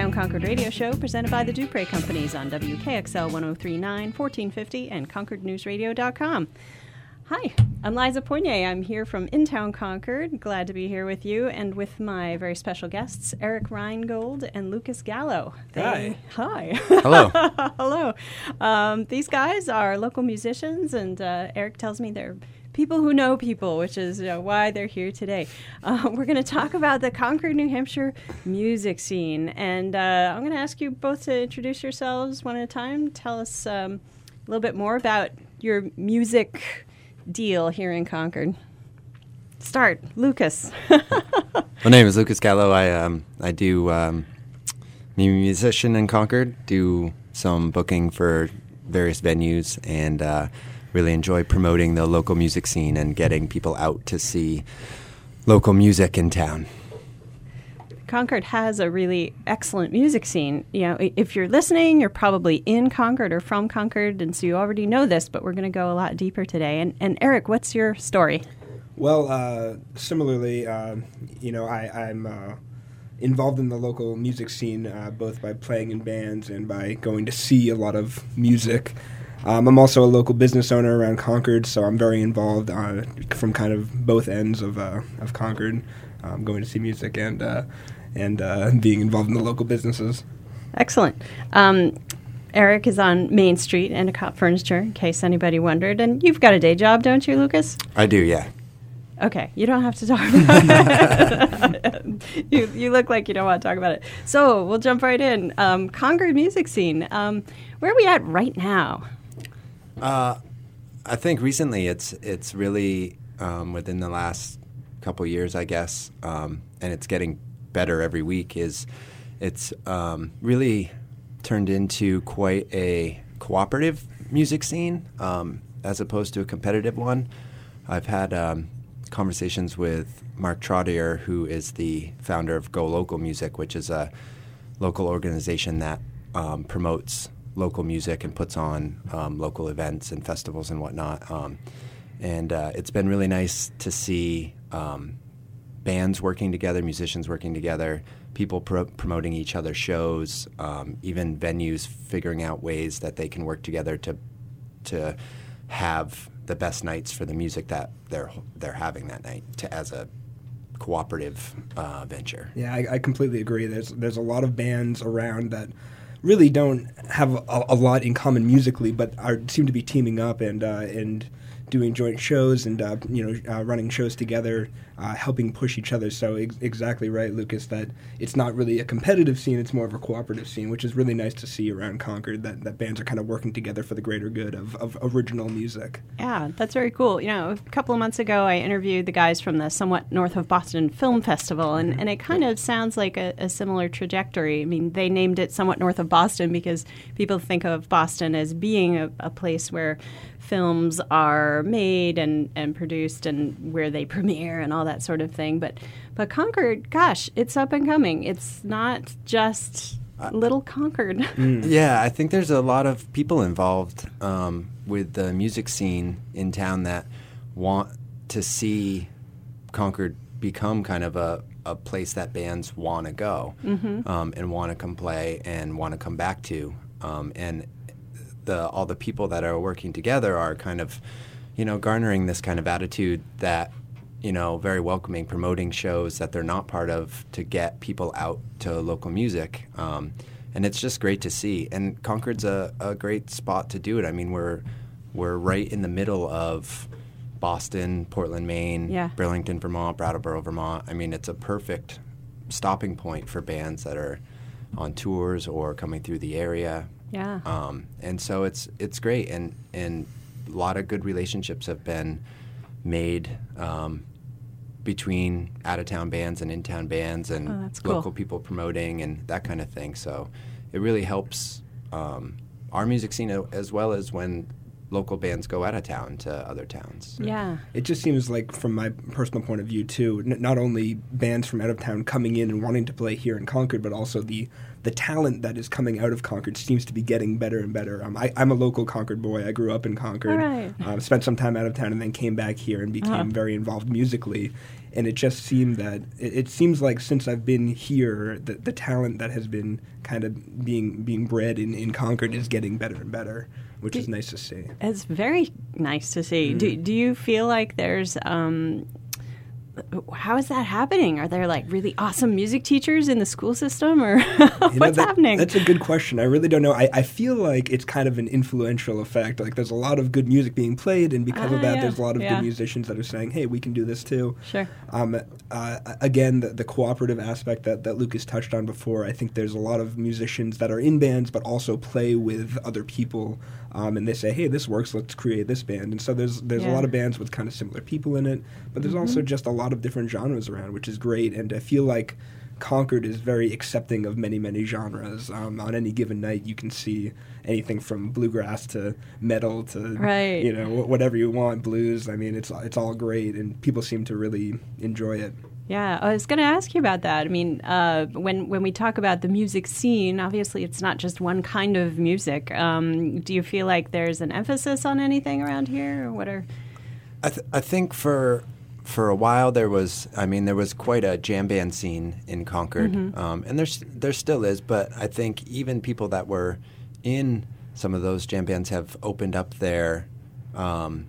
In-Town Concord radio show presented by the Duprey Companies on WKXL 1039, 1450, and ConcordNewsRadio.com. Hi, I'm Liza Poinier. I'm here from In-Town Concord. Glad to be here with you and with my very special guests, Eric Reingold and Lucas Gallo. They, hi. Hello. Hello. Um, these guys are local musicians, and uh, Eric tells me they're people who know people, which is you know, why they're here today. Uh, we're going to talk about the Concord, New Hampshire music scene. And uh, I'm going to ask you both to introduce yourselves one at a time. Tell us um, a little bit more about your music deal here in Concord. Start, Lucas. My name is Lucas Gallo. I um, I do um, I'm a musician in Concord. Do some booking for various venues and uh, really enjoy promoting the local music scene and getting people out to see local music in town. Concord has a really excellent music scene. You know, if you're listening, you're probably in Concord or from Concord, and so you already know this. But we're going to go a lot deeper today. And, and Eric, what's your story? Well, uh, similarly, uh, you know, I, am uh, involved in the local music scene uh, both by playing in bands and by going to see a lot of music. Um, I'm also a local business owner around Concord, so I'm very involved uh, from kind of both ends of uh, of Concord, um, going to see music and uh, and uh, being involved in the local businesses. Excellent. Um, Eric is on Main Street, Endicott Furniture, in case anybody wondered. And you've got a day job, don't you, Lucas? I do, yeah. Okay, you don't have to talk about it. you, you look like you don't want to talk about it. So we'll jump right in. Um, Concord music scene. Um, where are we at right now? Uh, I think recently it's it's really um, within the last couple years, I guess, um, and it's getting better every week. Is it's um, really turned into quite a cooperative music scene um, as opposed to a competitive one. I've had um, conversations with Mark Trottier, who is the founder of Go Local Music, which is a local organization that um, promotes local music and puts on um, local events and festivals and whatnot. Um, and uh, it's been really nice to see um, bands working together, musicians working together, people pro- promoting each other's shows, um, even venues figuring out ways that they can work together to to have the best nights for the music that they're they're having that night to, as a cooperative uh, venture. Yeah, I, I completely agree. There's there's a lot of bands around that really don't have a, a, lot in common musically, but are seem to be teaming up and uh, and doing joint shows and uh, you know uh, running shows together, uh, helping push each other. So ex- exactly right, Lucas. That it's not really a competitive scene; it's more of a cooperative scene, which is really nice to see around Concord. That, that bands are kind of working together for the greater good of, of original music. Yeah, that's very cool. You know, a couple of months ago, I interviewed the guys from the somewhat north of Boston Film Festival, and, and it kind of sounds like a, a similar trajectory. I mean, they named it somewhat north of Boston because people think of Boston as being a, a place where films are made and, and produced and where they premiere and all that sort of thing. But but Concord, gosh, it's up and coming. It's not just little Concord. Mm. Yeah, I think there's a lot of people involved um, with the music scene in town that want to see Concord become kind of a, a place that bands want to go mm-hmm. um, and want to come play and want to come back to. Um, and the all the people that are working together are kind of, you know, garnering this kind of attitude that you know, very welcoming, promoting shows that they're not part of to get people out to local music. Um, and it's just great to see. And Concord's a, a great spot to do it. I mean, we're we're right in the middle of Boston, Portland, Maine, yeah. Burlington, Vermont, Brattleboro, Vermont. I mean, it's a perfect stopping point for bands that are on tours or coming through the area. Yeah. Um, and so it's it's great, and and a lot of good relationships have been made um, between out of town bands and in town bands and oh, cool. local people promoting and that kind of thing. So it really helps um, our music scene as well as when local bands go out of town to other towns. Yeah. It just seems like, from my personal point of view, too, n- not only bands from out of town coming in and wanting to play here in Concord, but also the the talent that is coming out of Concord seems to be getting better and better. Um, I, am a local Concord boy. I grew up in Concord. Right. Um, spent some time out of town and then came back here and became uh-huh. very involved musically. and it just seemed that it, it seems like since I've been here, the, the talent that has been kind of being being bred in, in Concord is getting better and better, which is nice to see. It's very nice to see. Do, do you feel like there's um, how is that happening? Are there like really awesome music teachers in the school system, or what's know, that- happening? That's a good question. I really don't know. I, I feel like it's kind of an influential effect. Like there's a lot of good music being played, and because Ah, of that, yeah, there's a lot of yeah. good musicians that are saying, "Hey, we can do this too." Sure. Um, uh, again, the, the cooperative aspect that, that Lucas touched on before, I think there's a lot of musicians that are in bands but also play with other people, um, and they say, "Hey, this works. Let's create this band." And so there's there's a lot of bands with kind of similar people in it, but there's also just a lot of different genres around, which is great. And I feel like Concord is very accepting of many, many genres. Um, on any given night, you can see anything from bluegrass to metal to Right. you know whatever you want, blues. I mean, it's it's all great, and people seem to really enjoy it. Yeah, I was going to ask you about that. I mean, uh, when when we talk about the music scene, obviously it's not just one kind of music. Um, do you feel like there's an emphasis on anything around here, or what are? I, th- I think for for a while there was I mean there was quite a jam band scene in Concord, um, and there's there still is. But I think even people that were in some of those jam bands have opened up their um,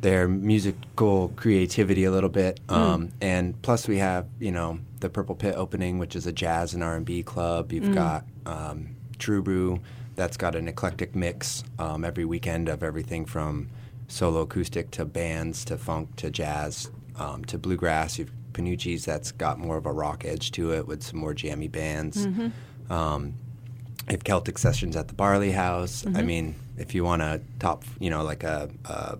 their musical creativity a little bit. Um, And plus, we have you know the Purple Pit opening, which is a jazz and R and B club. You've got um, True Brew, that's got an eclectic mix um, every weekend of everything from solo acoustic to bands to funk to jazz um, to bluegrass. You've Panucci's that's got more of a rock edge to it with some more jammy bands. Um, I have Celtic sessions at the Barley House. I mean, if you want a top, you know, like a, a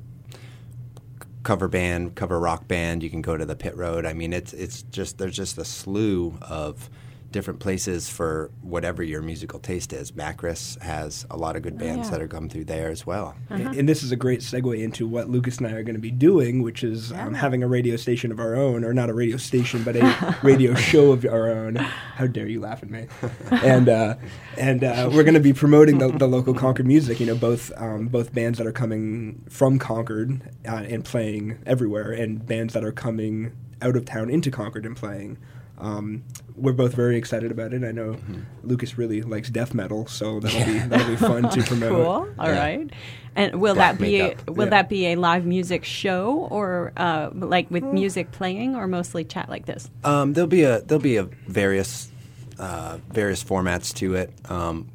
cover band, cover rock band, you can go to the Pit Road. I mean, it's it's just there's just a slew of different places for whatever your musical taste is. Makris has a lot of good bands yeah. that are come through there as well. And- And this is a great segue into what Lucas and I are going to be doing, which is um, having a radio station of our own, or not a radio station, but a radio show of our own. How dare you laugh at me? And uh, and uh, we're going to be promoting the, the local Concord music. You know, both um, both bands that are coming from Concord uh, and playing everywhere, and bands that are coming out of town into Concord and playing. Um, we're both very excited about it. I know Lucas really likes death metal, so that'll be that'll be fun to promote. Cool. All Yeah. right. And will Black that be a, makeup. will Yeah. that be a live music show or uh, like with music playing or mostly chat like this? Um, there'll be a there'll be a various uh, various formats to it um,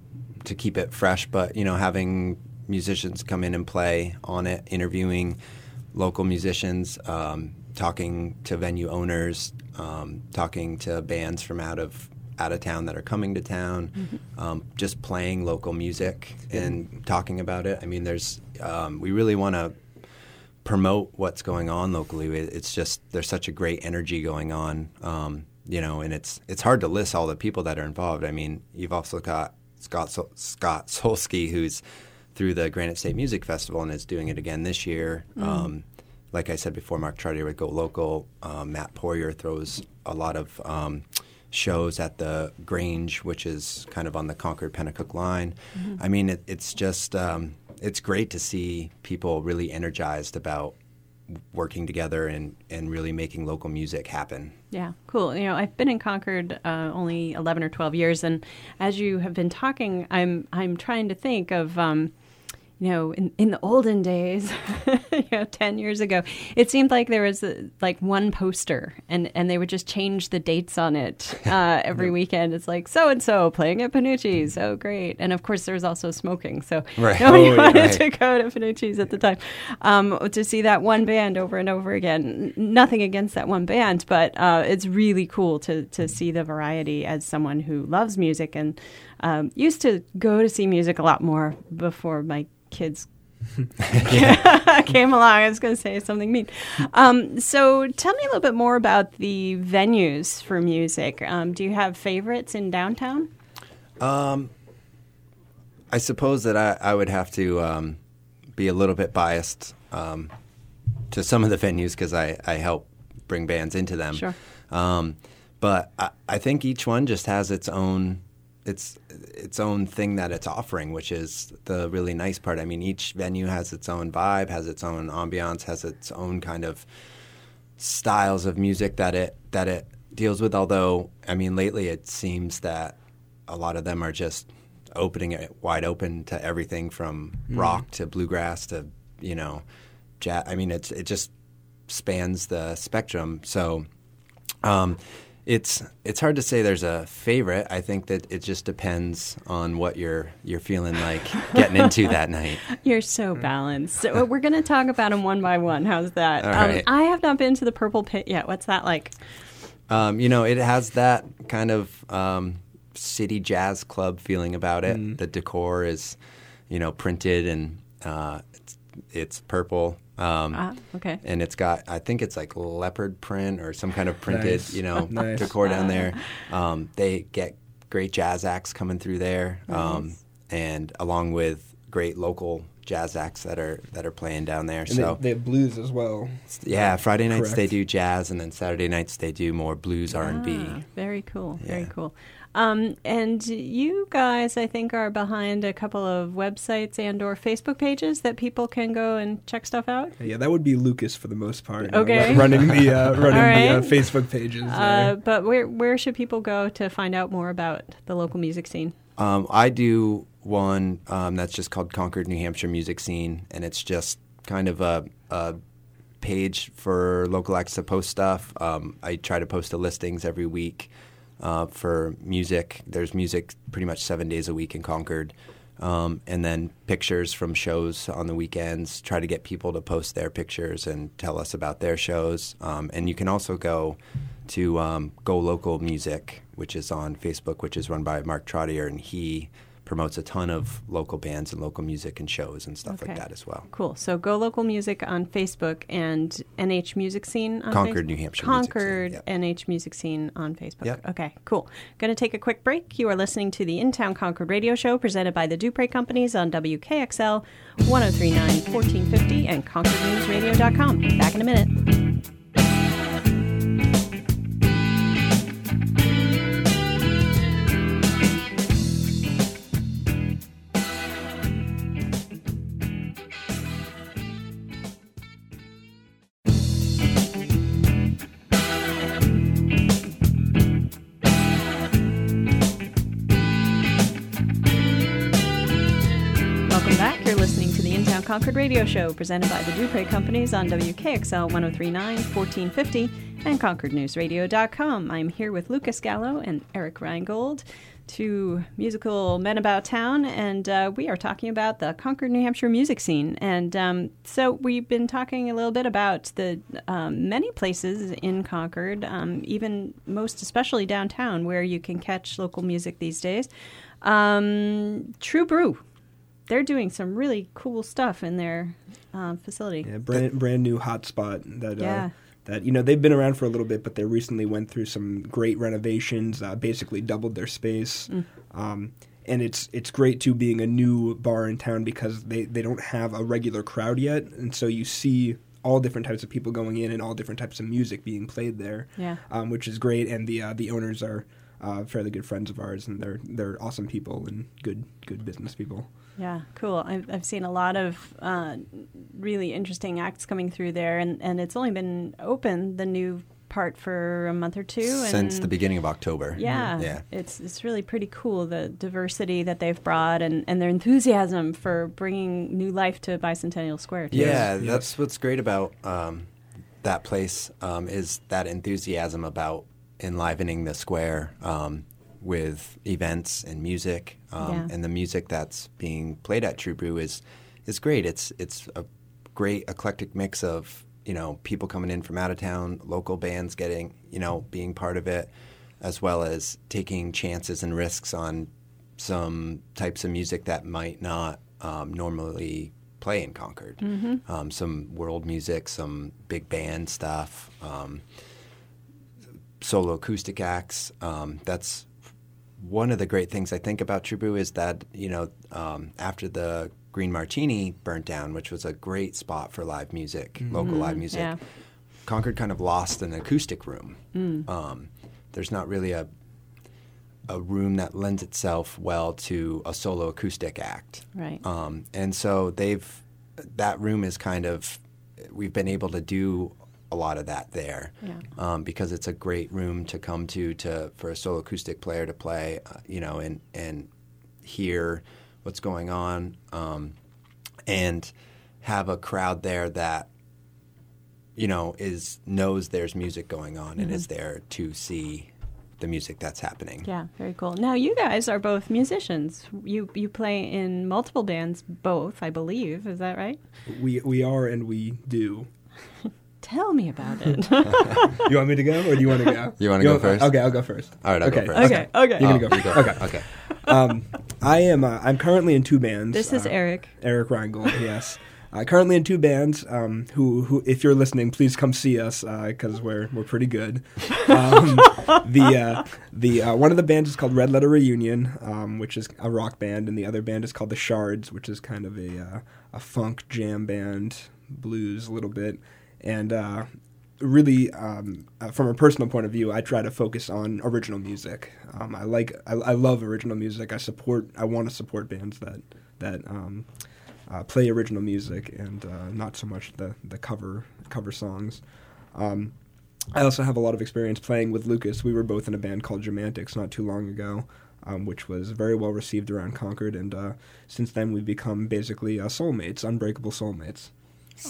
to keep it fresh, but you know, having musicians come in and play on it, interviewing local musicians, um, talking to venue owners, um, talking to bands from out of out of town that are coming to town, um, just playing local music and talking about it. I mean, there's um, we really want to promote what's going on locally. It's just there's such a great energy going on, um, you know, and it's it's hard to list all the people that are involved. I mean, you've also got Scott Sol- Scott Solsky, who's through the Granite State Music Festival and is doing it again this year. Um, like I said before, Mark Trottier with Go Local. Um, Matt Poirier throws a lot of um, shows at the Grange, which is kind of on the Concord Penacook line. I mean, it, it's just um, it's great to see people really energized about working together and, and really making local music happen. Yeah, cool. You know, I've been in Concord uh, only eleven or twelve years, and as you have been talking, I'm I'm trying to think of. Um, you know, in, in the olden days, you know, 10 years ago, it seemed like there was a, like one poster and, and they would just change the dates on it uh, every weekend. It's like so and so playing at Panucci's. Oh, great. And of course, there was also smoking. So Right. nobody Oh, yeah. wanted Right. to go to Panucci's at the time. Um, to see that one band over and over again, nothing against that one band, but uh, it's really cool to, to see the variety as someone who loves music and um, used to go to see music a lot more before my kids came along. I was going to say something mean. Um, so tell me a little bit more about the venues for music. Um, do you have favorites in downtown? I suppose that I, I would have to um, be a little bit biased um, to some of the venues because I, I help bring bands into them. Sure. Um, but I, I think each one just has its own its its own thing that it's offering, which is the really nice part. I mean, each venue has its own vibe, has its own ambiance, has its own kind of styles of music that it that it deals with. Although, I mean, lately it seems that a lot of them are just opening it wide open to everything from rock to bluegrass to you know, jazz. I mean, it's it just spans the spectrum. So. Um, it's it's hard to say there's a favorite. I think that it just depends on what you're you're feeling like getting into that night. You're so balanced. So we're going to talk about them one by one. How's that? All um, right. I have not been to the Purple Pit yet. What's that like? Um, you know, it has that kind of um, city jazz club feeling about it. The decor is, you know, printed and uh, it's, it's purple. Um, Ah, okay. and it's got I think it's like leopard print or some kind of printed Nice. you know Nice. decor down there. Um, they get great jazz acts coming through there, um, Nice. and along with great local jazz acts that are that are playing down there. And so they, they have blues as well. yeah, Friday nights they do jazz, and then Saturday nights they do more blues R and B. Ah, very cool. Very cool. Um, and you guys, I think, are behind a couple of websites and/or Facebook pages that people can go and check stuff out. Yeah, that would be Lucas for the most part. uh, Okay. ru- running the uh, running the uh. Facebook pages. Uh, but where where should people go to find out more about the local music scene? Um, I do one um, that's just called Concord, New Hampshire Music Scene, and it's just kind of a, a page for local acts to post stuff. Um, I try to post the listings every week uh, for music. There's music pretty much seven days a week in Concord. Um, and then pictures from shows on the weekends. Try to get people to post their pictures and tell us about their shows. Um, and you can also go to um, Go Local Music, which is on Facebook, which is run by Mark Trottier, and he promotes a ton of local bands and local music and shows and stuff Okay. like that as well. Cool. So go local music on Facebook and NH Music Scene on Concord, Facebook? New Hampshire Music Scene, Concord yep. NH Music Scene on Facebook. Yep. Okay, cool. Going to take a quick break. You are listening to the In Town Concord radio show presented by the Duprey Companies on WKXL 1039 1450 and ConcordNewsRadio.com. Back in a minute. Concord radio show presented by the Duprey Companies on WKXL 1039 1450 and ConcordNewsRadio.com. I'm here with Lucas Gallo and Eric Reingold, two musical men about town, and uh, we are talking about the Concord, New Hampshire music scene. And um, so we've been talking a little bit about the um, many places in Concord, um, even most especially downtown, where you can catch local music these days. Um, True Brew they're doing some really cool stuff in their um, facility. yeah, brand brand new hotspot that Yeah. uh, that you know they've been around for a little bit, but they recently went through some great renovations, uh, basically doubled their space. Mm. Um, and it's it's great too being a new bar in town because they, they don't have a regular crowd yet, and so you see all different types of people going in and all different types of music being played there, Yeah. um, which is great. And the uh, the owners are uh, fairly good friends of ours, and they're they're awesome people and good good business people. Yeah, cool. I've, I've seen a lot of uh, really interesting acts coming through there, and, and it's only been open, the new part, for a month or two. Since the beginning of October. Yeah, Yeah. it's it's really pretty cool the diversity that they've brought and, and their enthusiasm for bringing new life to Bicentennial Square. Too. Yeah, that's what's great about um, that place um, is that enthusiasm about enlivening the square um, with events and music, um, Yeah. and the music that's being played at True Brew is is great. It's it's a great eclectic mix of you know people coming in from out of town, local bands getting you know being part of it, as well as taking chances and risks on some types of music that might not um, normally play in Concord. Um, some world music, some big band stuff, um, solo acoustic acts. Um, that's one of the great things I think about True is that you know um, after the Green Martini burnt down, which was a great spot for live music, local live music. yeah. Concord kind of lost an acoustic room. Um, there's not really a a room that lends itself well to a solo acoustic act. Right. Um, and so they've that room is kind of we've been able to do a lot of that there Yeah. um, because it's a great room to come to to for a solo acoustic player to play, uh, you know, and and hear what's going on, um, and have a crowd there that you know is knows there's music going on and is there to see the music that's happening. Yeah, very cool. Now you guys are both musicians. You you play in multiple bands, both, I believe. Is that right? We we are and we do. Tell me about it. You want me to go or do you want to go? You wanna go first? Okay, I'll go first. All right, I'll go okay. first. okay, okay. You're gonna Oh, go. first. go. Okay. Okay. Um, I am. Uh, I'm currently in two bands. This is uh, Eric. Eric Reingold, yes. Uh, currently in two bands. Um, who, who, if you're listening, please come see us because we're we're pretty good. Um, the uh, the uh, one of the bands is called Red Letter Reunion, um, which is a rock band, and the other band is called the Shards, which is kind of a uh, a funk jam band, blues a little bit, and. Uh, Really, um, uh, from a personal point of view, I try to focus on original music. Um, I like, I, I love original music. I support, I want to support bands that that um, uh, play original music and uh, not so much the, the cover cover songs. Um, I also have a lot of experience playing with Lucas. We were both in a band called Germantics not too long ago, um, which was very well received around Concord. And uh, since then, we've become basically uh, soulmates, unbreakable soulmates.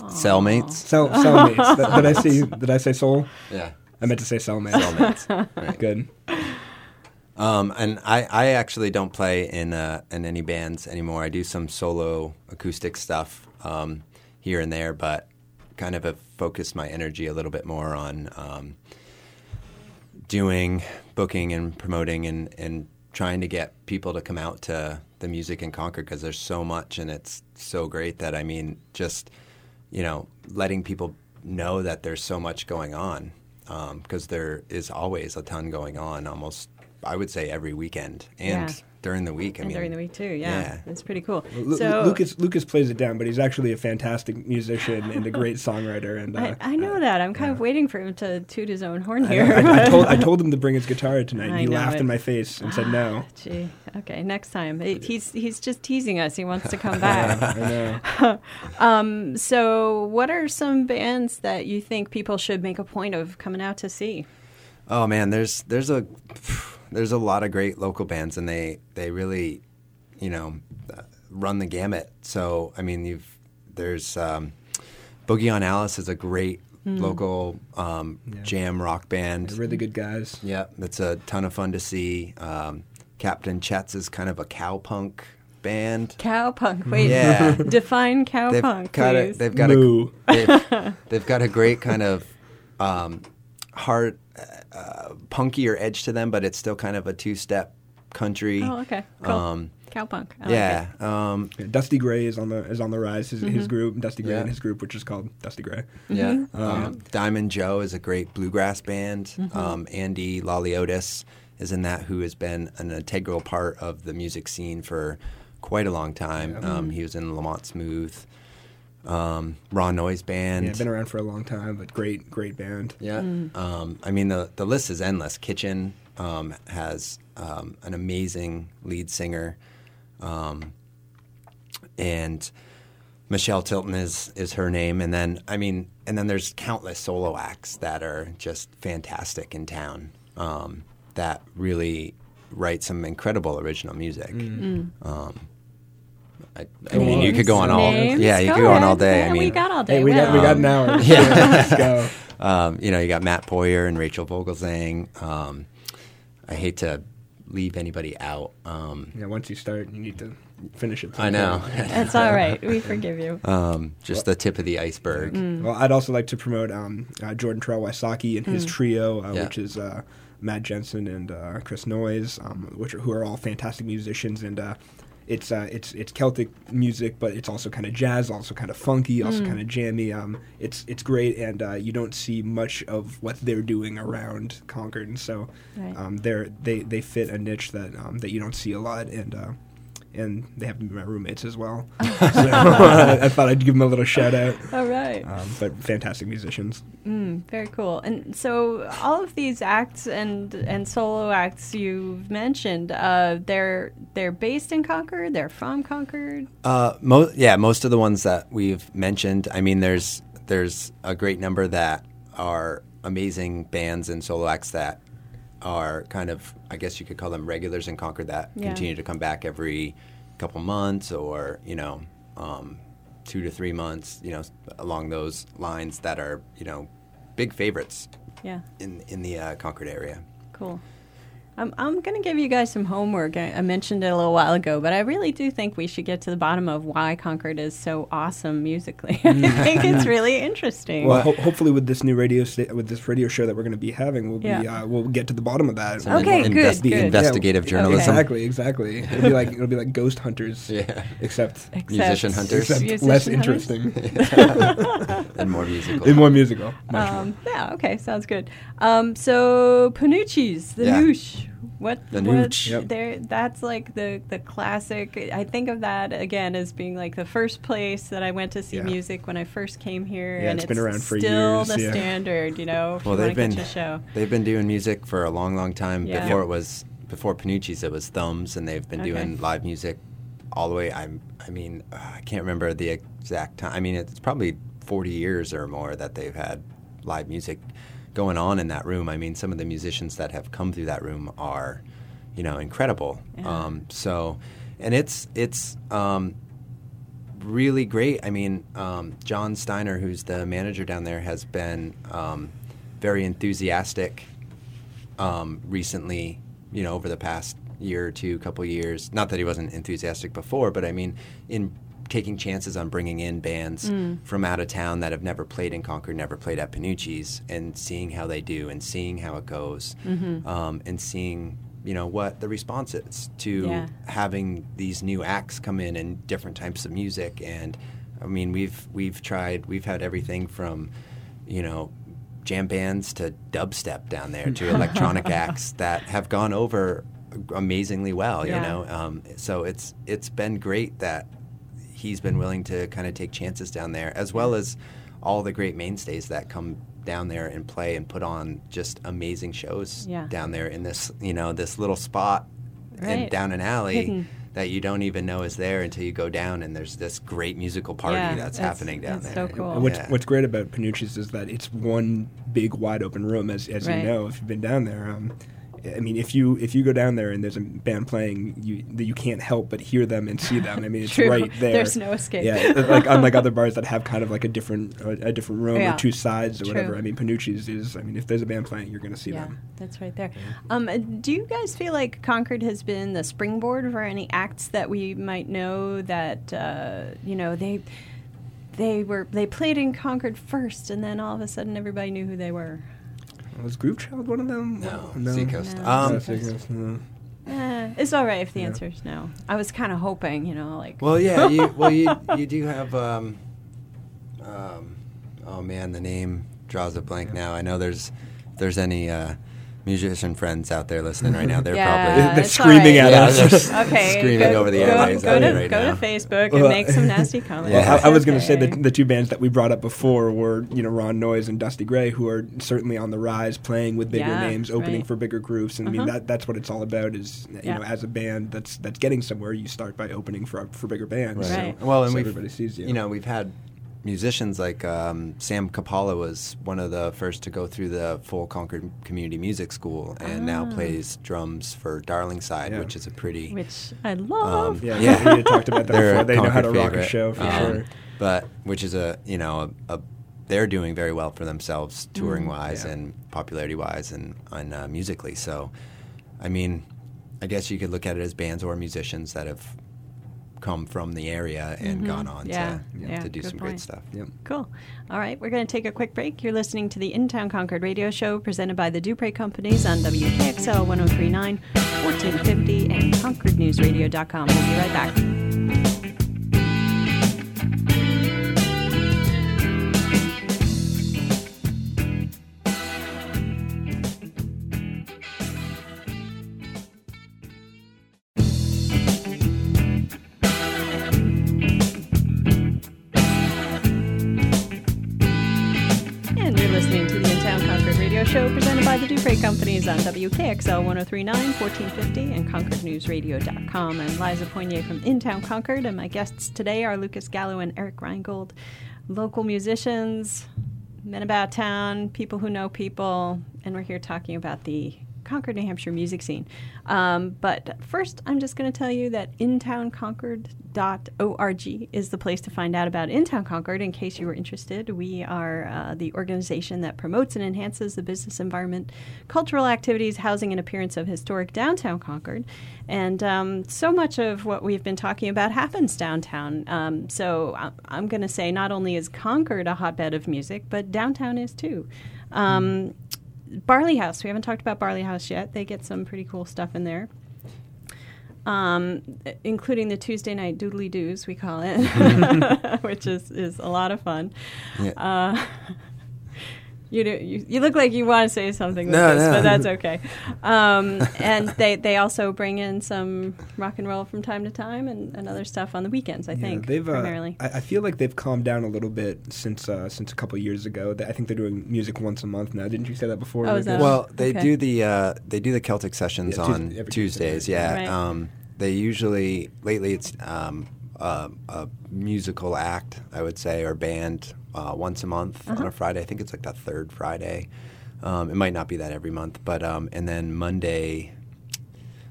Cellmates. So soulmates. Th- did I see? Did I say soul? Yeah. I meant to say cellmates. Cellmates. Right. Good. Um, and I, I actually don't play in uh, in any bands anymore. I do some solo acoustic stuff um, here and there, but kind of have focused my energy a little bit more on um, doing booking and promoting and, and trying to get people to come out to the music in Concord because there's so much and it's so great that I mean just you know letting people know that there's so much going on um, because there is always a ton going on almost I would say every weekend and Yeah. During the week. I and mean, during the week too. Yeah, yeah. it's pretty cool. Lu- so Lucas Lucas plays it down, but he's actually a fantastic musician and a great songwriter. And uh, I, I know that. I'm kind of waiting for him to toot his own horn here. I- I told I told him to bring his guitar tonight. and he laughed it. in my face and said no. Gee, okay, next time. He's he's just teasing us. He wants to come back. Um, so, what are some bands that you think people should make a point of coming out to see? Oh man, there's there's a there's a lot of great local bands, and they they really, you know, uh, run the gamut. So I mean, you've there's um, Boogie on Alice is a great local um, Yeah. jam rock band. They're really good guys. Yeah, that's a ton of fun to see. Um, Captain Chet's is kind of a cowpunk band. Cowpunk. Wait, Yeah. define They've cowpunk, got a, they've got Moo. a they've, they've got a great kind of um, hard uh, punkier edge to them, but it's still kind of a two step country. oh, okay, cool. Um, Cowpunk. I yeah. it. Um, Yeah, Dusty Gray is on the is on the rise. His, Mm-hmm. his group, Dusty Gray, Yeah. and his group, which is called Dusty Gray. Yeah. Mm-hmm. Um, Diamond Joe is a great bluegrass band. Mm-hmm. Um, Andy Laliotis is in that, who has been an integral part of the music scene for quite a long time. Um, he was in Lamont Smooth, um, Raw Noise Band. Yeah, been around for a long time, but great, great band. Yeah. Mm. Um, I mean, the, the list is endless. Kitchen um, has um, an amazing lead singer. Um, and Michelle Tilton is, is her name. And then, I mean, and then there's countless solo acts that are just fantastic in town um, that really write some incredible original music. Mm. Um, I, I mean, you could go on all. Names? Yeah, you Go could go on all day. Yeah, I mean, we got all day. Hey, we got we got an hour. Yeah. Let's go. Um, you know, you got Matt Poyer and Rachel Vogelzang. Um, I hate to leave anybody out. Um, Yeah, once you start, you need to finish it. I know. That's all right. We forgive you. um, just the tip of the iceberg. Mm. Well, I'd also like to promote um, uh, Jordan Terrell Wysocki and Mm. his trio, uh, Yeah. which is uh, Matt Jensen and uh, Chris Noyes, um, which are, who are all fantastic musicians. And uh, it's uh, it's it's Celtic music, but it's also kind of jazz, also kind of funky, Mm. also kind of jammy. Um, it's it's great, and uh, you don't see much of what they're doing around Concord, and so Right. um, they're they they fit a niche that um, that you don't see a lot, and. Uh, and they happen to be my roommates as well. so I thought I'd give them a little shout out. All right. Um, but fantastic musicians. Mm, very cool. And so all of these acts and and solo acts you've mentioned, uh, they're they're based in Concord. They're from Concord. Uh, mo- yeah, most of the ones that we've mentioned. I mean, there's there's a great number that are amazing bands and solo acts that are kind of, I guess you could call them regulars in Concord that Yeah. continue to come back every couple months or, you know, um, two to three months, you know, along those lines that are, you know, big favorites Yeah. in, in the uh, Concord area. Cool. Um, I'm going to give you guys some homework. I, I mentioned it a little while ago, but I really do think we should get to the bottom of why Concord is so awesome musically. I think it's really interesting. Well, ho- hopefully with this new radio sta- with this radio show that we're going to be having, we'll be uh, we'll get to the bottom of that. Some Okay, in- good, the good. investigative Yeah, journalism. Exactly, exactly. It'll be like it'll be like Ghost Hunters, Yeah. except Except- Musician hunters. except Musician less hunters? interesting and more musical. and more musical. Much more. Um, yeah, okay, sounds good. Um, so Panucci's, the Yeah. noosh. What The what- nooch. Yep. There, that's like the the classic. I think of that again as being like the first place that I went to see Yeah. music when I first came here, Yeah, and it's been around for still years, the yeah. standard. You know, if Well, you they've been show. they've been doing music for a long, long time. Yeah. Before Yep. it was before Panucci's, it was Thumbs, and they've been Okay. doing live music all the way. I'm I mean uh, I can't remember the exact time. I mean it's probably 40 years or more that they've had live music going on in that room. I mean some of the musicians that have come through that room are you know incredible. Yeah. Um, so and it's it's um, really great. I mean, um, John Steiner, who's the manager down there, has been um, very enthusiastic um, recently. You know, over the past year or two, couple years. Not that he wasn't enthusiastic before, but I mean, in taking chances on bringing in bands from out of town that have never played in Concord, never played at Panucci's, and seeing how they do, and seeing how it goes, um, and seeing you know what the response is to Yeah. having these new acts come in and different types of music and I mean we've we've tried we've had everything from you know jam bands to dubstep down there to electronic acts that have gone over amazingly well Yeah. you know um, so it's it's been great that he's been willing to kind of take chances down there as well as all the great mainstays that come down there and play and put on just amazing shows Yeah. down there in this you know this little spot Right. and down an alley Hidden. that you don't even know is there until you go down and there's this great musical party Yeah, that's happening down it's there. so cool. And what's, Yeah. what's great about Panucci's is that it's one big wide open room, as as Right. you know if you've been down there. Um, I mean, if you if you go down there and there's a band playing, you you can't help but hear them and see them. I mean, it's right there. There's no escape. Yeah, like unlike other bars that have kind of like a different a, a different room Yeah. or two sides or True. whatever. I mean, Panucci's is. I mean, if there's a band playing, you're going to see yeah, them. that's right there. Um, uh, do you guys feel like Concord has been the springboard for any acts that we might know that uh, you know they they were they played in Concord first, and then all of a sudden everybody knew who they were? Was Groove Child one of them? No, Seacoast. No. Um, Seacoast, no. Eh, it's all right if the Yeah. answer is no. I was kind of hoping, you know, like well, yeah, you, well, you you do have. Um, um, oh man, the name draws a blank now. I know there's if there's any uh, musician friends out there listening right now. They're Yeah, probably They're it's all screaming right. at Yeah, us. Okay, screaming go, over the go, airwaves go to, right go now. to Facebook and Well, make some nasty comments. Well, I, I was going to say that the two bands that we brought up before were, you know, Ron Noyes and Dusty Gray, who are certainly on the rise, playing with bigger Yeah, names, opening right. for bigger groups, and I Uh-huh. mean that that's what it's all about. Is you Yeah. know, as a band that's that's getting somewhere, you start by opening for for bigger bands. Right. So, Well, and so everybody sees you. You know, we've had musicians like um, Sam Capalla was one of the first to go through the full Concord Community Music School, and now Ah. plays drums for Darlingside, Yeah. which is a pretty. which I love. Um, yeah, Yeah. we had talked about that They're before. a They know how to Concord rock a show for Yeah. sure. But which is a you know a, a they're doing very well for themselves touring Mm. wise Yeah. and popularity wise and and uh, musically. So, I mean, I guess you could look at it as bands or musicians that have come from the area and Mhm. gone on Yeah, to yeah, to do some point. great stuff. Yep. Cool. All right, we're going to take a quick break. You're listening to the In Town Concord radio show presented by the Duprey Companies on WKXL 1039, 1450, and ConcordNewsRadio.com. We'll be right back. On WKXL 1039, 1450, and ConcordNewsRadio.com. I'm Liza Poinier from In Town Concord, and my guests today are Lucas Gallo and Eric Reingold, local musicians, men about town, people who know people, and we're here talking about the Concord, New Hampshire music scene. Um, but first, I'm just going to tell you that intownconcord.org is the place to find out about Intown Concord in case you were interested. We are uh, the organization that promotes and enhances the business environment, cultural activities, housing, and appearance of historic downtown Concord. And um, so much of what we've been talking about happens downtown. Um, so I- I'm going to say not only is Concord a hotbed of music, but downtown is too. Um, Barley House. We haven't talked about Barley House yet. They get some pretty cool stuff in there. Um, including the Tuesday night doodly doos, we call it, which is, is a lot of fun. Yeah. Uh, you, do, you you look like you want to say something with No, this, no. but that's okay. Um, and they, they also bring in some rock and roll from time to time and, and other stuff on the weekends. I think they've. Uh, primarily. I, I feel like they've calmed down a little bit since uh, since a couple years ago. I think they're doing music once a month now. Didn't you say that before? Oh, that- Well, they Okay. do the uh, they do the Celtic sessions Yeah, on every Tuesday Tuesdays. night. Yeah, Right. um, they usually lately it's um, a, a musical act, I would say, or band uh, once a month Uh-huh. on a Friday. I think it's like that third Friday. Um, it might not be that every month, but um, and then Monday.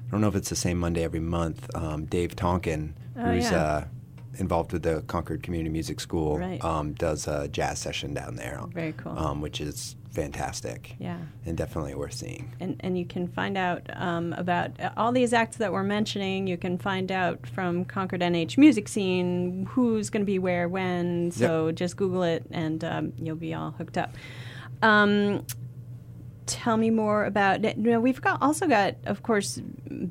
I don't know if it's the same Monday every month. Um, Dave Tonkin, Oh, who's yeah. uh, involved with the Concord Community Music School, Right. um, does a jazz session down there. Very cool. Um, which is fantastic yeah. and definitely worth seeing. and, and you can find out um, about uh, all these acts that we're mentioning. You can find out from Concord NH Music Scene who's going to be where, when. So just Google it and um, you'll be all hooked up. Um, tell me more about. You know, we've got also got, of course,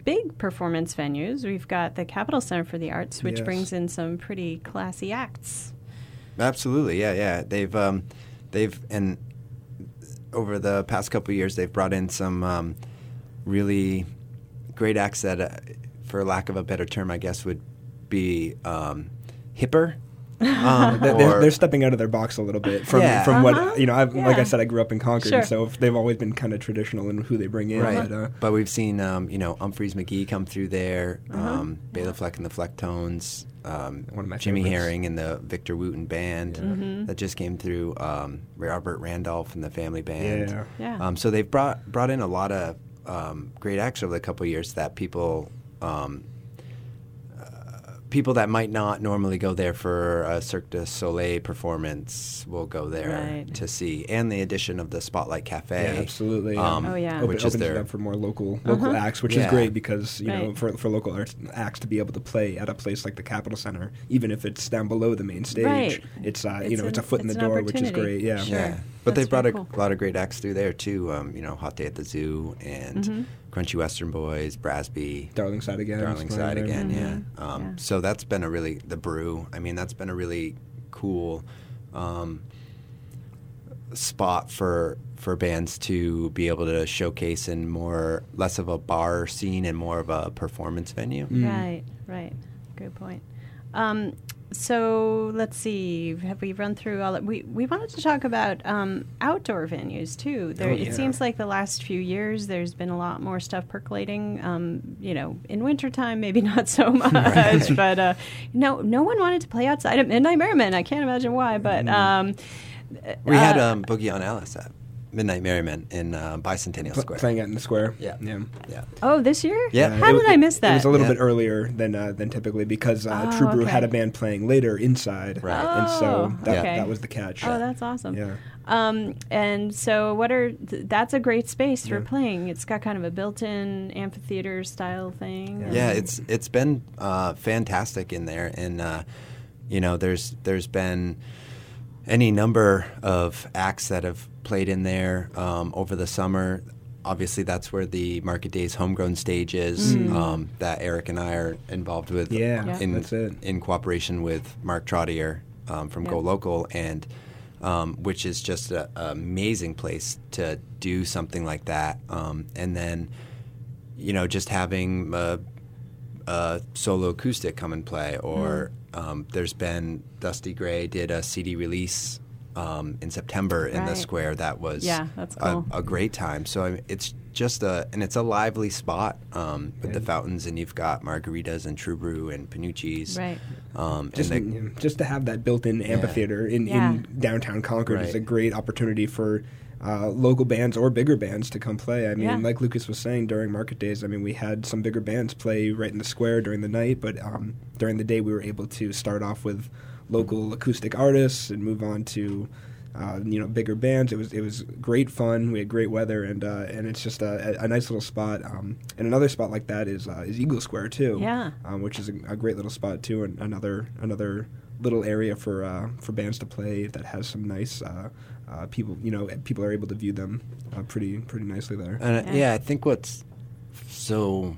big performance venues. We've got the Capitol Center for the Arts, which Yes. brings in some pretty classy acts. Absolutely, yeah, yeah. They've um, they've and over the past couple years, they've brought in some um, really great acts that, uh, for lack of a better term, I guess would be um, hipper. Um, They- they're, they're stepping out of their box a little bit from Yeah. from Uh-huh. what you know. I've, Like I said, I grew up in Concord, Sure. so they've always been kind of traditional in who they bring in. Right, But, uh, but we've seen um, you know Umphrey's McGee come through there, Uh-huh. um, Bela Fleck and the Flecktones, um, One of my Jimmy favorites. Herring and the Victor Wooten band Mm-hmm. that just came through, um, Robert Randolph and the Family Band. Yeah. Yeah. Um, so they've brought brought in a lot of um, great acts over the couple of years that people. People that might not normally go there for a Cirque du Soleil performance will go there Right. to see, and the addition of the Spotlight Cafe, Yeah, absolutely. um, Oh, yeah. Which opens is it their up for more local local Uh-huh. acts, which Yeah. is great because you know for, for local arts, acts to be able to play at a place like the Capitol Center, even if it's down below the main stage, Right. it's uh, It's you know it's a an- foot in the door, which is great. Yeah, Sure. Yeah, but That's they brought a cool. lot of great acts through there too. Um, you know, Hot Day at the Zoo and Mhm. Crunchy Western Boys, Brasby, Darlingside again. Darlingside playing there. again. Mhm. Yeah. Um, Yeah. So that's been a really the brew. I mean, that's been a really cool um, spot for for bands to be able to showcase in more less of a bar scene and more of a performance venue. Mm. Right, right. Good point. Um, so let's see. Have we run through all? That? We we wanted to talk about um, outdoor venues too. There, Oh, It seems like the last few years there's been a lot more stuff percolating. Um, you know, in wintertime maybe not so much, but uh, no, no one wanted to play outside at Midnight Merriment. I can't imagine why, but. Um, We had uh, um, Boogie on Alice at Midnight Merriment in uh, Bicentennial Square. playing it in the square. Yeah. yeah. Yeah. Oh, this year? Yeah. How it- did I miss that? It was a little Yeah. bit earlier than uh, than typically because uh, Oh, True Brew had a band playing later inside, Right. and so Oh, that, okay. that was the catch. Oh, that's awesome. Yeah. Um, and so, what are th- that's a great space for Yeah. playing. It's got kind of a built-in amphitheater style thing. Yeah. Yeah, it's it's been uh, fantastic in there, and uh, you know, there's there's been any number of acts that have played in there um, over the summer. Obviously, that's where the Market Days homegrown stage is Mm. um, that Eric and I are involved with. Yeah, Yeah. in that's it. in cooperation with Mark Trottier um, from Go Local, and um, which is just an amazing place to do something like that. Um, and then, you know, just having a, a solo acoustic come and play, or Mm. Um, there's been Dusty Gray did a CD release um, in September in the square that was Yeah, that's a- cool. a, great time. So I mean, it's just a and it's a lively spot um, with the fountains, and you've got margaritas and True Brew and Panucci's. Right. Um, Just, and they, just to have that built-in amphitheater in, Yeah. in downtown Concord is a great opportunity for uh, local bands or bigger bands to come play. I mean, Yeah. like Lucas was saying during market days, I mean, we had some bigger bands play right in the square during the night, but um, during the day we were able to start off with local acoustic artists and move on to. Uh, you know, bigger bands. It was it was great fun. We had great weather, and uh, and it's just a, a nice little spot. Um, and another spot like that is uh, is Eagle Square too Yeah. um, which is a, a great little spot too, and another another little area for uh, for bands to play that has some nice uh, people. You know, people are able to view them uh, pretty pretty nicely there. And uh, Yeah. yeah. I think what's so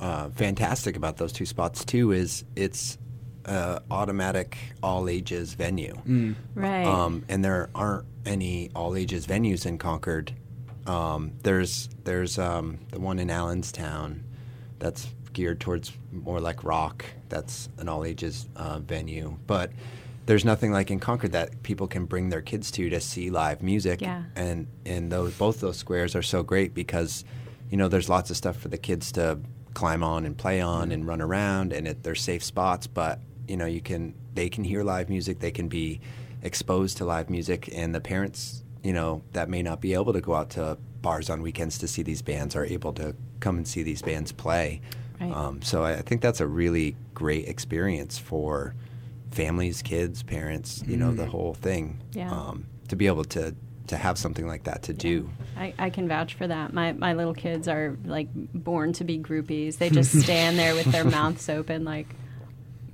uh, fantastic about those two spots too is it's uh, automatic all ages venue. Mm. Right. Um, and there aren't any all ages venues in Concord. Um, there's there's um, the one in Allenstown that's geared towards more like rock. That's an all ages uh, venue, but there's nothing like in Concord that people can bring their kids to to see live music. Yeah. And and those both those squares are so great because you know there's lots of stuff for the kids to climb on and play on and run around, and it, they're safe spots. But you know you can they can hear live music. They can be exposed to live music, and the parents you know that may not be able to go out to bars on weekends to see these bands are able to come and see these bands play. Right. Um, so I, I think that's a really great experience for families, kids, parents. You know, the whole thing. Yeah. Um, to be able to to have something like that to do. I, I can vouch for that. My my little kids are like born to be groupies. They just stand there with their mouths open, like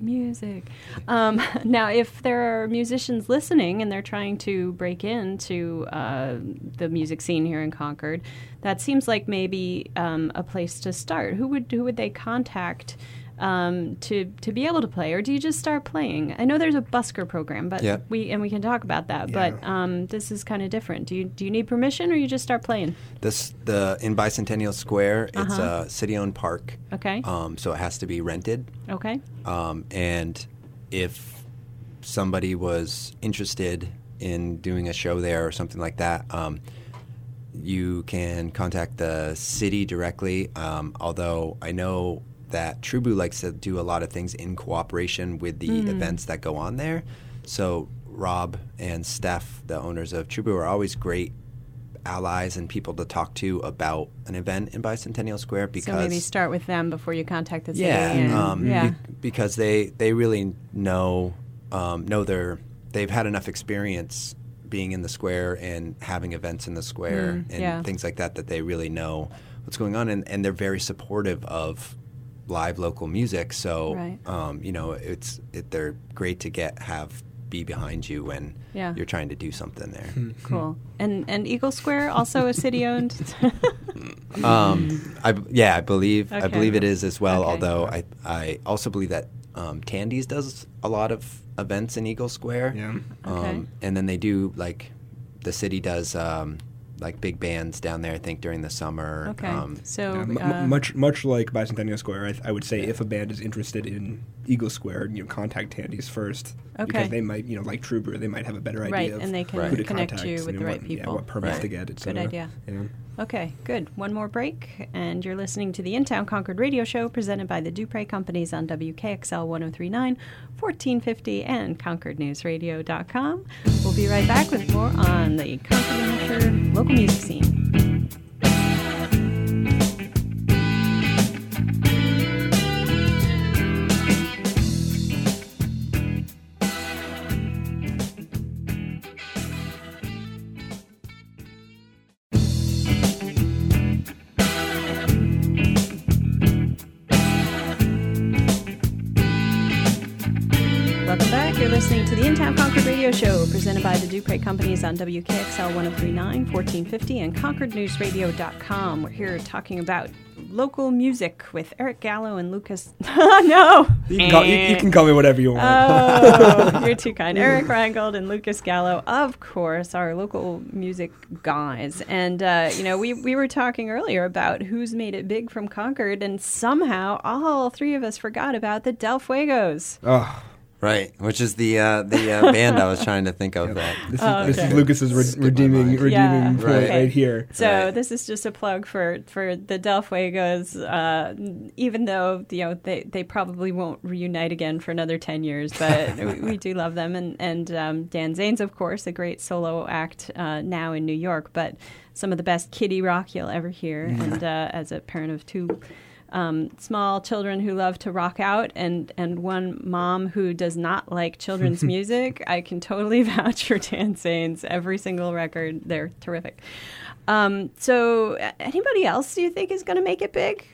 music. Um, now, if there are musicians listening and they're trying to break into uh, the music scene here in Concord, that seems like maybe um, a place to start. Who would who would they contact? Um, to to be able to play, or do you just start playing? I know there's a busker program, but Yeah. we and we can talk about that. But um, this is kind of different. Do you do you need permission, or you just start playing? This the in Bicentennial Square. It's Uh-huh. a city-owned park, Okay. um, so it has to be rented. Okay. Um, and if somebody was interested in doing a show there or something like that, um, you can contact the city directly. Um, although I know that True Brew likes to do a lot of things in cooperation with the events that go on there. So Rob and Steph, the owners of True Brew, are always great allies and people to talk to about an event in Bicentennial Square because So maybe start with them before you contact the city. yeah, and- um, yeah. be- because they they really know um, know their they've had enough experience being in the square and having events in the square Mm, and yeah. things like that that they really know what's going on and, and they're very supportive of live local music. So Right. um, you know it's it, they're great to get have be behind you when Yeah. you're trying to do something there. Cool. And and Eagle Square also a city owned. Um, I, yeah, I believe I believe it is as well. Okay. Although I I also believe that um, Tandy's does a lot of events in Eagle Square. Yeah. Okay. Um, and then they do like the city does um, like big bands down there. I think during the summer. okay. Um, so Yeah, m- m- uh, much much like Bicentennial Square, I, th- I would say if a band is interested in Eagle Square, you know, contact Tandy's first Okay. because they might, you know, like True Brew, they might have a better idea Right, of and they can who to connect contact you with the right what, people. yeah, what permits Right. to get, etc. Good idea. Yeah. Okay, good. One more break, and you're listening to the In Town Concord radio show presented by the Duprey Companies on WKXL 1039, 1450, and ConcordNewsRadio.com. We'll be right back with more on the Concord, local music scene. Companies on WKXL 1039, 1450, and ConcordNewsRadio.com. We're here talking about local music with Eric Gallo and Lucas. no! You, can call, you, you can call me whatever you want. Oh, you're too kind. Eric Reingold and Lucas Gallo, of course, our local music guys. And, uh, you know, we, we were talking earlier about who's made it big from Concord, and somehow all three of us forgot about the Del Fuegos. oh, Right, which is the uh, the uh, band I was trying to think of. That This is, Oh, this okay. is Lucas's re- redeeming redeeming Yeah, point right. right here. So Right. this is just a plug for for the Del Fuegos. Uh, even though you know they, they probably won't reunite again for another ten years, but we, we do love them. And and um, Dan Zanes, of course, a great solo act uh, now in New York, but some of the best kiddie rock you'll ever hear. And uh, as a parent of two. Um, small children who love to rock out, and, and one mom who does not like children's music. I can totally vouch for Dan Zanes. Every single record, they're terrific. Um, so, anybody else do you think is going to make it big?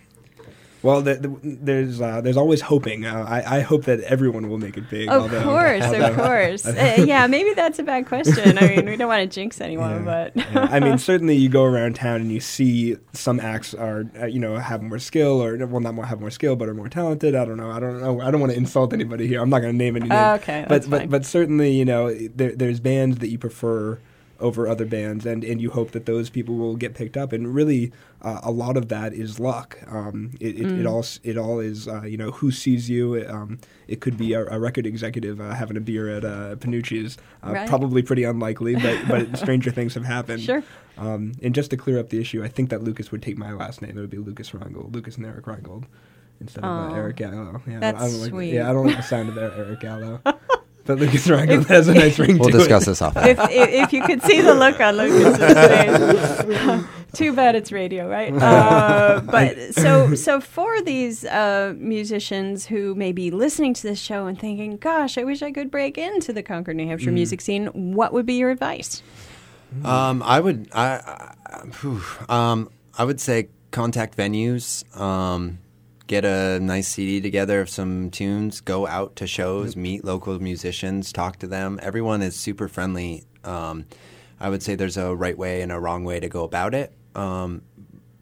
Well, the, the, there's uh, there's always hoping. Uh, I, I hope that everyone will make it big. Of although- course, although- of course. Uh, yeah, maybe that's a bad question. I mean, we don't want to jinx anyone, Yeah. but Yeah. I mean, certainly you go around town and you see some acts are, uh, you know, have more skill or well, not more have more skill, but are more talented. I don't know. I don't know. I don't want to insult anybody here. I'm not going to name any names. Okay, but but but certainly, you know, there, there's bands that you prefer over other bands, and, and you hope that those people will get picked up. And really, uh, a lot of that is luck. Um, it, it, Mm. it all it all is uh, you know who sees you. Um, it could be a, a record executive uh, having a beer at uh, Panucci's. Uh, Right. Probably pretty unlikely, but but stranger things have happened. Sure. Um, and just to clear up the issue, I think that Lucas would take my last name. It would be Lucas Reingold, Lucas and Eric Reingold, instead of uh, Eric Gallo. Yeah, That's I don't like, sweet. Yeah, I don't like the sound of Er- Eric Gallo. but Lucas Reingold has a nice ring to we'll discuss it. this off. if, if, if you could see the look on Lucas's face, too bad it's radio, right? Uh, but so so for these uh, musicians who may be listening to this show and thinking, "Gosh, I wish I could break into the Concord, New Hampshire music scene," what would be your advice? Um, I would, I, I, whew, um, I would say contact venues, um, get a nice CD together of some tunes, go out to shows, meet local musicians, talk to them. Everyone is super friendly. Um, I would say there's a right way and a wrong way to go about it. Um,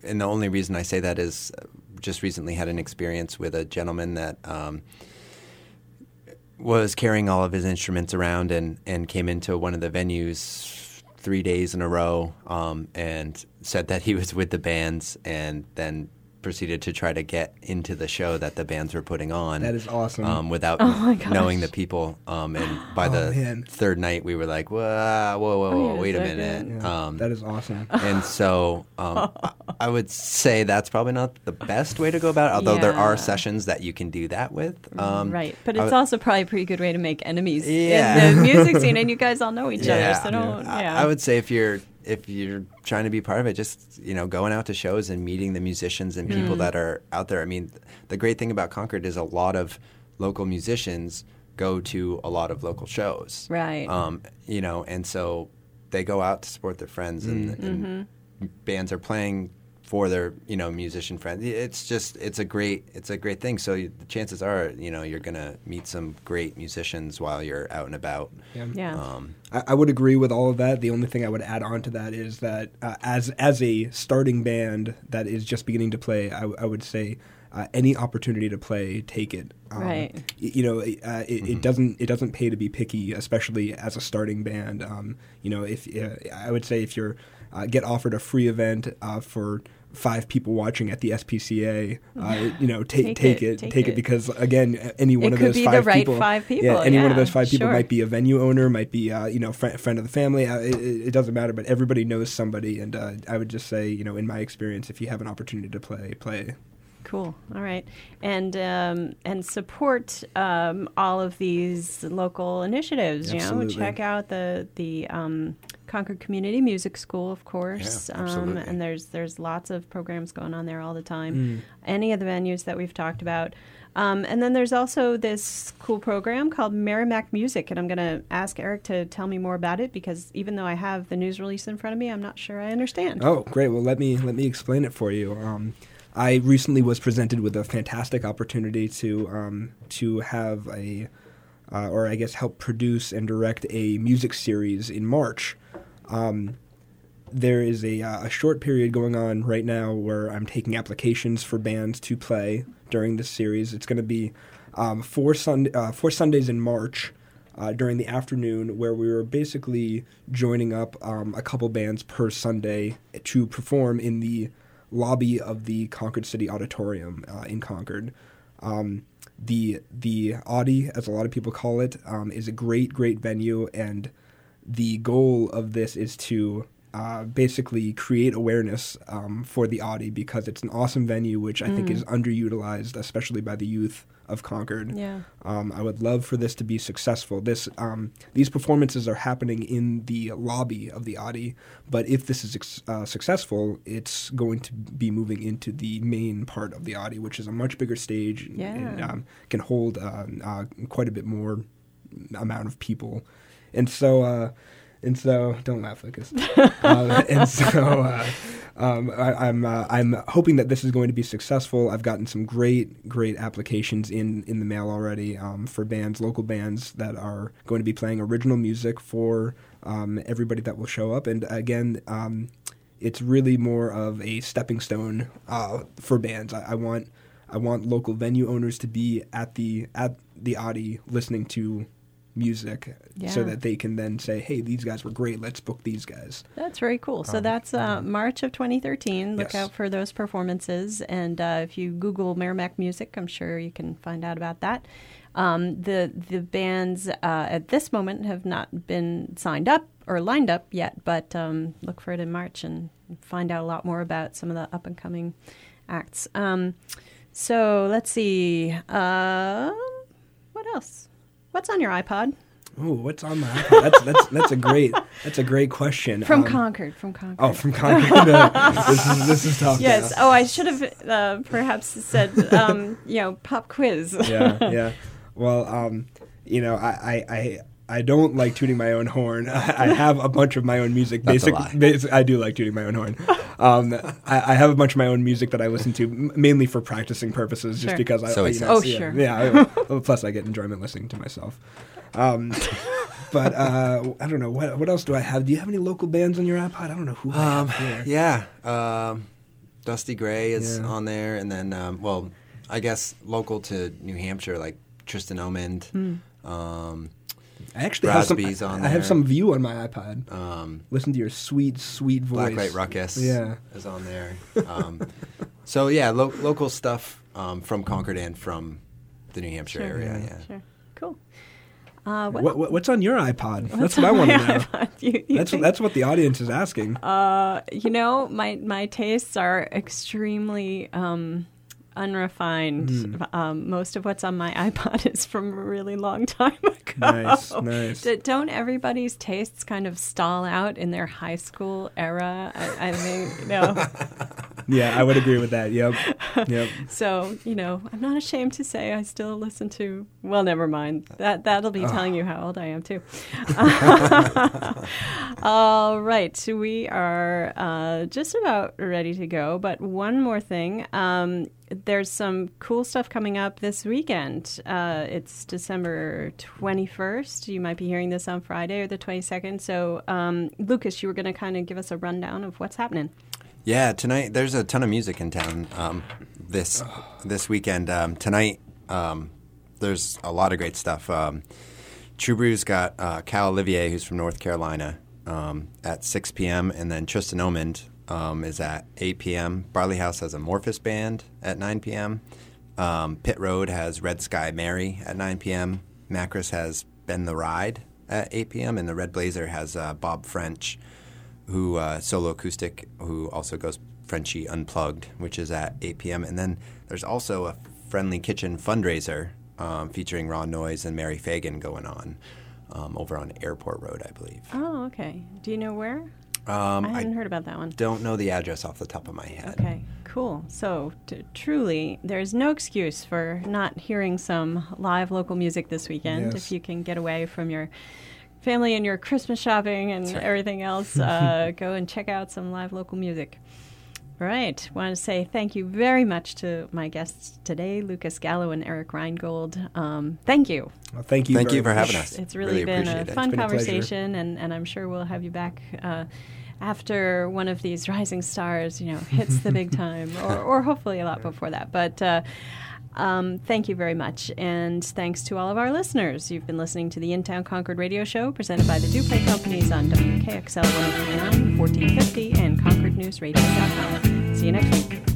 and the only reason I say that is uh, just recently had an experience with a gentleman that um, was carrying all of his instruments around and, and came into one of the venues three days in a row um, and said that he was with the bands and then proceeded to try to get into the show that the bands were putting on. That is awesome. Um, without Oh knowing the people. Um, and by Oh, the man. third night, we were like, whoa, whoa, whoa, whoa Wait a wait a second. minute. Yeah, Um, that is awesome. and so um, I, I would say that's probably not the best way to go about it, although there are sessions that you can do that with. Um, right, but it's would- also probably a pretty good way to make enemies Yeah. in the music scene, and you guys all know each Yeah. other, so don't. I- Yeah, I, would say if you're if you're trying to be part of it, just you know, going out to shows and meeting the musicians and Mm. people that are out there. I mean, the great thing about Concord is a lot of local musicians go to a lot of local shows. Right. Um, you know, and so they go out to support their friends, and, and Mm-hmm. bands are playing for their you know musician friends. It's just it's a great it's a great thing. So you, the chances are you know you're gonna meet some great musicians while you're out and about. Yeah. yeah. Um, I, I would agree with all of that. The only thing I would add on to that is that uh, as as a starting band that is just beginning to play, I would say uh, any opportunity to play, take it. Um, Right. You know, uh, it, it doesn't it doesn't pay to be picky, especially as a starting band. Um, you know, if uh, I would say if you're uh, get offered a free event uh, for five people watching at the SPCA, uh, you know, ta- Take take, it, take take, it. it. because again, any one It of those five right people, five people, yeah, any one of those five people sure. might be a venue owner, might be uh, you know friend, friend of the family. Uh, it, it it doesn't matter, but everybody knows somebody, and uh, I would just say, you know, in my experience, if you have an opportunity to play, play. Cool. All right, and um, and support um, all of these local initiatives. You know, check out the the um, Concord Community Music School, of course. Yeah, um, and there's there's lots of programs going on there all the time. Mm. Any of the venues that we've talked about. Um, and then there's also this cool program called Merrimack Music, and I'm going to ask Eric to tell me more about it because even though I have the news release in front of me, I'm not sure I understand. Oh, great! Well, let me let me explain it for you. Um, I recently was presented with a fantastic opportunity to um, to have a, uh, or I guess help produce and direct a music series in March. Um, there is a, uh, a short period going on right now where I'm taking applications for bands to play during this series. It's going to be um, four, Sun- uh, four Sundays in March uh, during the afternoon, where we were basically joining up um, a couple bands per Sunday to perform in the lobby of the Concord City Auditorium uh, in Concord. Um, the the Audi, as a lot of people call it, um, is a great great venue, and the goal of this is to uh, basically create awareness um, for the Audi because it's an awesome venue, which I think is underutilized, especially by the youth of Concord. Yeah. Um, I would love for this to be successful. This um, these performances are happening in the lobby of the Audi, but if this is uh, successful, it's going to be moving into the main part of the Audi, which is a much bigger stage and, and Yeah. um, can hold uh, uh, quite a bit more amount of people. And so, uh, and so, don't laugh, Lucas. uh, and so, uh, um, I, I'm uh, I'm hoping that this is going to be successful. I've gotten some great great applications in in the mail already um, for bands, local bands that are going to be playing original music for um, everybody that will show up. And again. Um, it's really more of a stepping stone uh, for bands. I, I want I want local venue owners to be at the at the Audi listening to music so that they can then say, "Hey, these guys were great. Let's book these guys." That's very cool. So that's uh, March of 2013. Look Yes. out for those performances. And uh, if you Google Merrimack Music, I'm sure you can find out about that. Um, the the bands uh, at this moment have not been signed up or lined up yet, but um, look for it in March and find out a lot more about some of the up and coming acts. Um, so let's see. Uh, what else? What's on your iPod? Oh, what's on my iPod? That's that's that's a great that's a great question. From Um, Concord. From Concord. Oh, from Concord. This is this is tough. Yes. Oh, I should have uh, perhaps said, um, you know, pop quiz. yeah, yeah. Well, um, you know, I, I, I, I don't like tooting my own horn. I, I have a bunch of my own music. That's a Basic, lie. basic, I do like tooting my own horn. Um, I, I have a bunch of my own music that I listen to m- mainly for practicing purposes, just Sure. because I. So I, he you says. know, Oh, yeah, sure. Yeah. I- plus, I get enjoyment listening to myself. Um, but uh, I don't know what what else do I have? Do you have any local bands on your iPod? I don't know who I Um, have here. yeah, um, Dusty Gray is Yeah. on there, and then um, well, I guess local to New Hampshire, like Tristan Omand. Hmm. I actually have some. Brasby's on I have some view on my iPod. um, Listen to your sweet, sweet voice. Black Light Ruckus Yeah. is on there. Um, so yeah, lo- local stuff um, from Concord and from the New Hampshire Sure. area. Yeah. Sure. Cool. Uh, what, What, what, what's on your iPod? what's That's what I want to know. iPod? You- you That's think- that's what the audience is asking. Uh, you know, my my tastes are extremely um, unrefined. Hmm. Um, most of what's on my iPod is from a really long time ago. Nice, nice. D- don't everybody's tastes kind of stall out in their high school era? I, I mean, know. yeah, I would agree with that. Yep, yep. So, you know, I'm not ashamed to say I still listen to well, never mind. That that'll be telling you how old I am too. All right, so we are uh, just about ready to go, but one more thing. Um, there's some cool stuff coming up this weekend. Uh, it's December 21st. You might be hearing this on Friday or the 22nd. So, um, Lucas, you were going to kind of give us a rundown of what's happening. Yeah, tonight there's a ton of music in town um, this this weekend. Um, tonight um, there's a lot of great stuff. Um, True Brew's got uh, Cal Olivier, who's from North Carolina, um, at 6 p.m., and then Tristan Omand um, is at 8 p.m. Barley House has a Morphus band at 9 p.m. Um, Pit Road has Red Sky Mary at 9 p.m. Makris has Bend the Ride at 8 p.m., and the Red Blazer has uh, Bob French who uh, solo acoustic, who also goes Frenchy Unplugged, which is at 8 p.m. And then there's also a Friendly Kitchen fundraiser um, featuring Raw Noise and Mary Fagan going on um, over on Airport Road, I believe. Oh, okay. Do you know where? Um, I hadn't I heard about that one. don't know the address off the top of my head. Okay, cool. So, t- truly, there's no excuse for not hearing some live local music this weekend Yes. if you can get away from your family and your Christmas shopping and right. everything else. Uh, go and check out some live local music. All right. Want to say thank you very much to my guests today, Lucas Gallo and Eric Reingold. Um, thank you. Well, thank you. Thank you for much. having us. It's really, Really been a it. fun It's been a conversation, and, and I'm sure we'll have you back uh, after one of these rising stars, you know, hits the big time, or, or hopefully a lot before that. But uh, um, thank you very much, and thanks to all of our listeners. You've been listening to the In Town Concord Radio Show, presented by the Duprey Companies on WKXL 1029, 1450, and ConcordNewsRadio.com. See you next week.